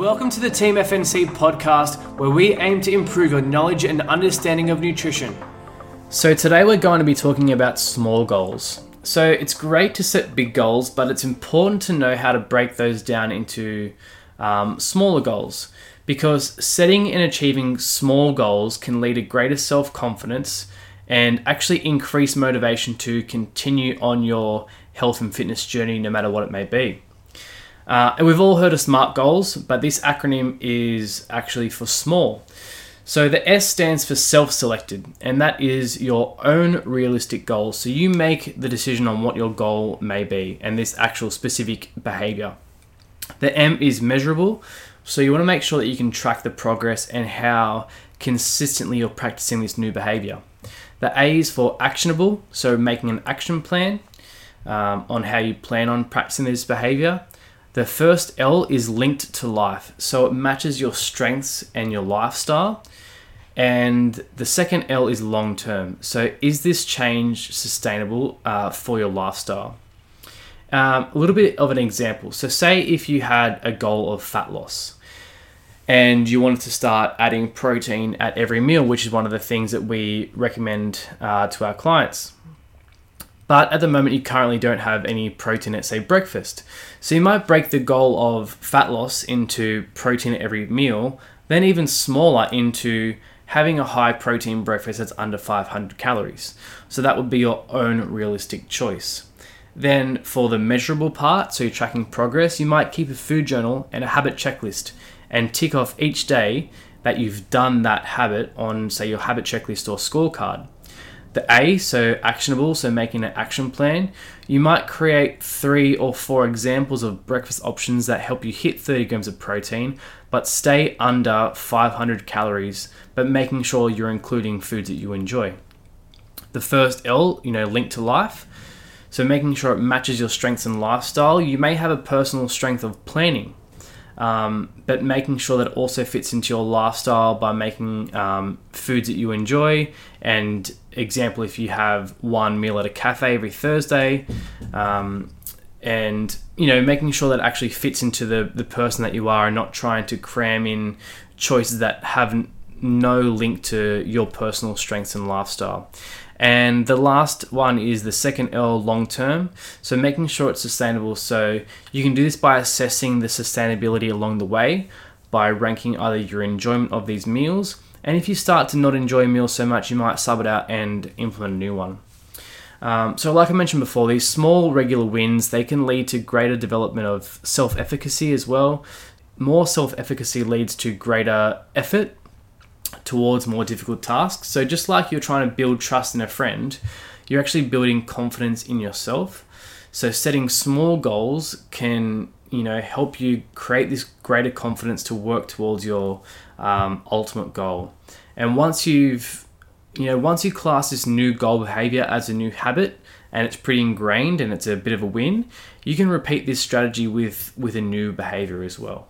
Welcome to the Team FNC podcast, where we aim to improve your knowledge and understanding of nutrition. So, today we're going to be talking about small goals. So, it's great to set big goals, but it's important to know how to break those down into um, smaller goals because setting and achieving small goals can lead to greater self confidence and actually increase motivation to continue on your health and fitness journey, no matter what it may be. Uh, and we've all heard of SMART goals, but this acronym is actually for small. So the S stands for self selected, and that is your own realistic goals. So you make the decision on what your goal may be and this actual specific behavior. The M is measurable, so you want to make sure that you can track the progress and how consistently you're practicing this new behavior. The A is for actionable, so making an action plan um, on how you plan on practicing this behavior. The first L is linked to life, so it matches your strengths and your lifestyle. And the second L is long term, so is this change sustainable uh, for your lifestyle? Um, a little bit of an example. So, say if you had a goal of fat loss and you wanted to start adding protein at every meal, which is one of the things that we recommend uh, to our clients. But at the moment, you currently don't have any protein at, say, breakfast. So you might break the goal of fat loss into protein at every meal, then even smaller into having a high protein breakfast that's under 500 calories. So that would be your own realistic choice. Then, for the measurable part, so you're tracking progress, you might keep a food journal and a habit checklist and tick off each day that you've done that habit on, say, your habit checklist or scorecard. The A, so actionable, so making an action plan. You might create three or four examples of breakfast options that help you hit 30 grams of protein, but stay under 500 calories, but making sure you're including foods that you enjoy. The first L, you know, link to life. So making sure it matches your strengths and lifestyle. You may have a personal strength of planning, um, but making sure that it also fits into your lifestyle by making um, foods that you enjoy. And example, if you have one meal at a cafe every Thursday, um, and you know, making sure that actually fits into the the person that you are, and not trying to cram in choices that have no link to your personal strengths and lifestyle. And the last one is the second L long term. So making sure it's sustainable. So you can do this by assessing the sustainability along the way by ranking either your enjoyment of these meals. And if you start to not enjoy meals so much, you might sub it out and implement a new one. Um, so, like I mentioned before, these small regular wins they can lead to greater development of self-efficacy as well. More self-efficacy leads to greater effort towards more difficult tasks. So, just like you're trying to build trust in a friend, you're actually building confidence in yourself. So, setting small goals can you know help you create this greater confidence to work towards your um, ultimate goal. And once you've you know once you class this new goal behavior as a new habit and it's pretty ingrained and it's a bit of a win, you can repeat this strategy with with a new behavior as well.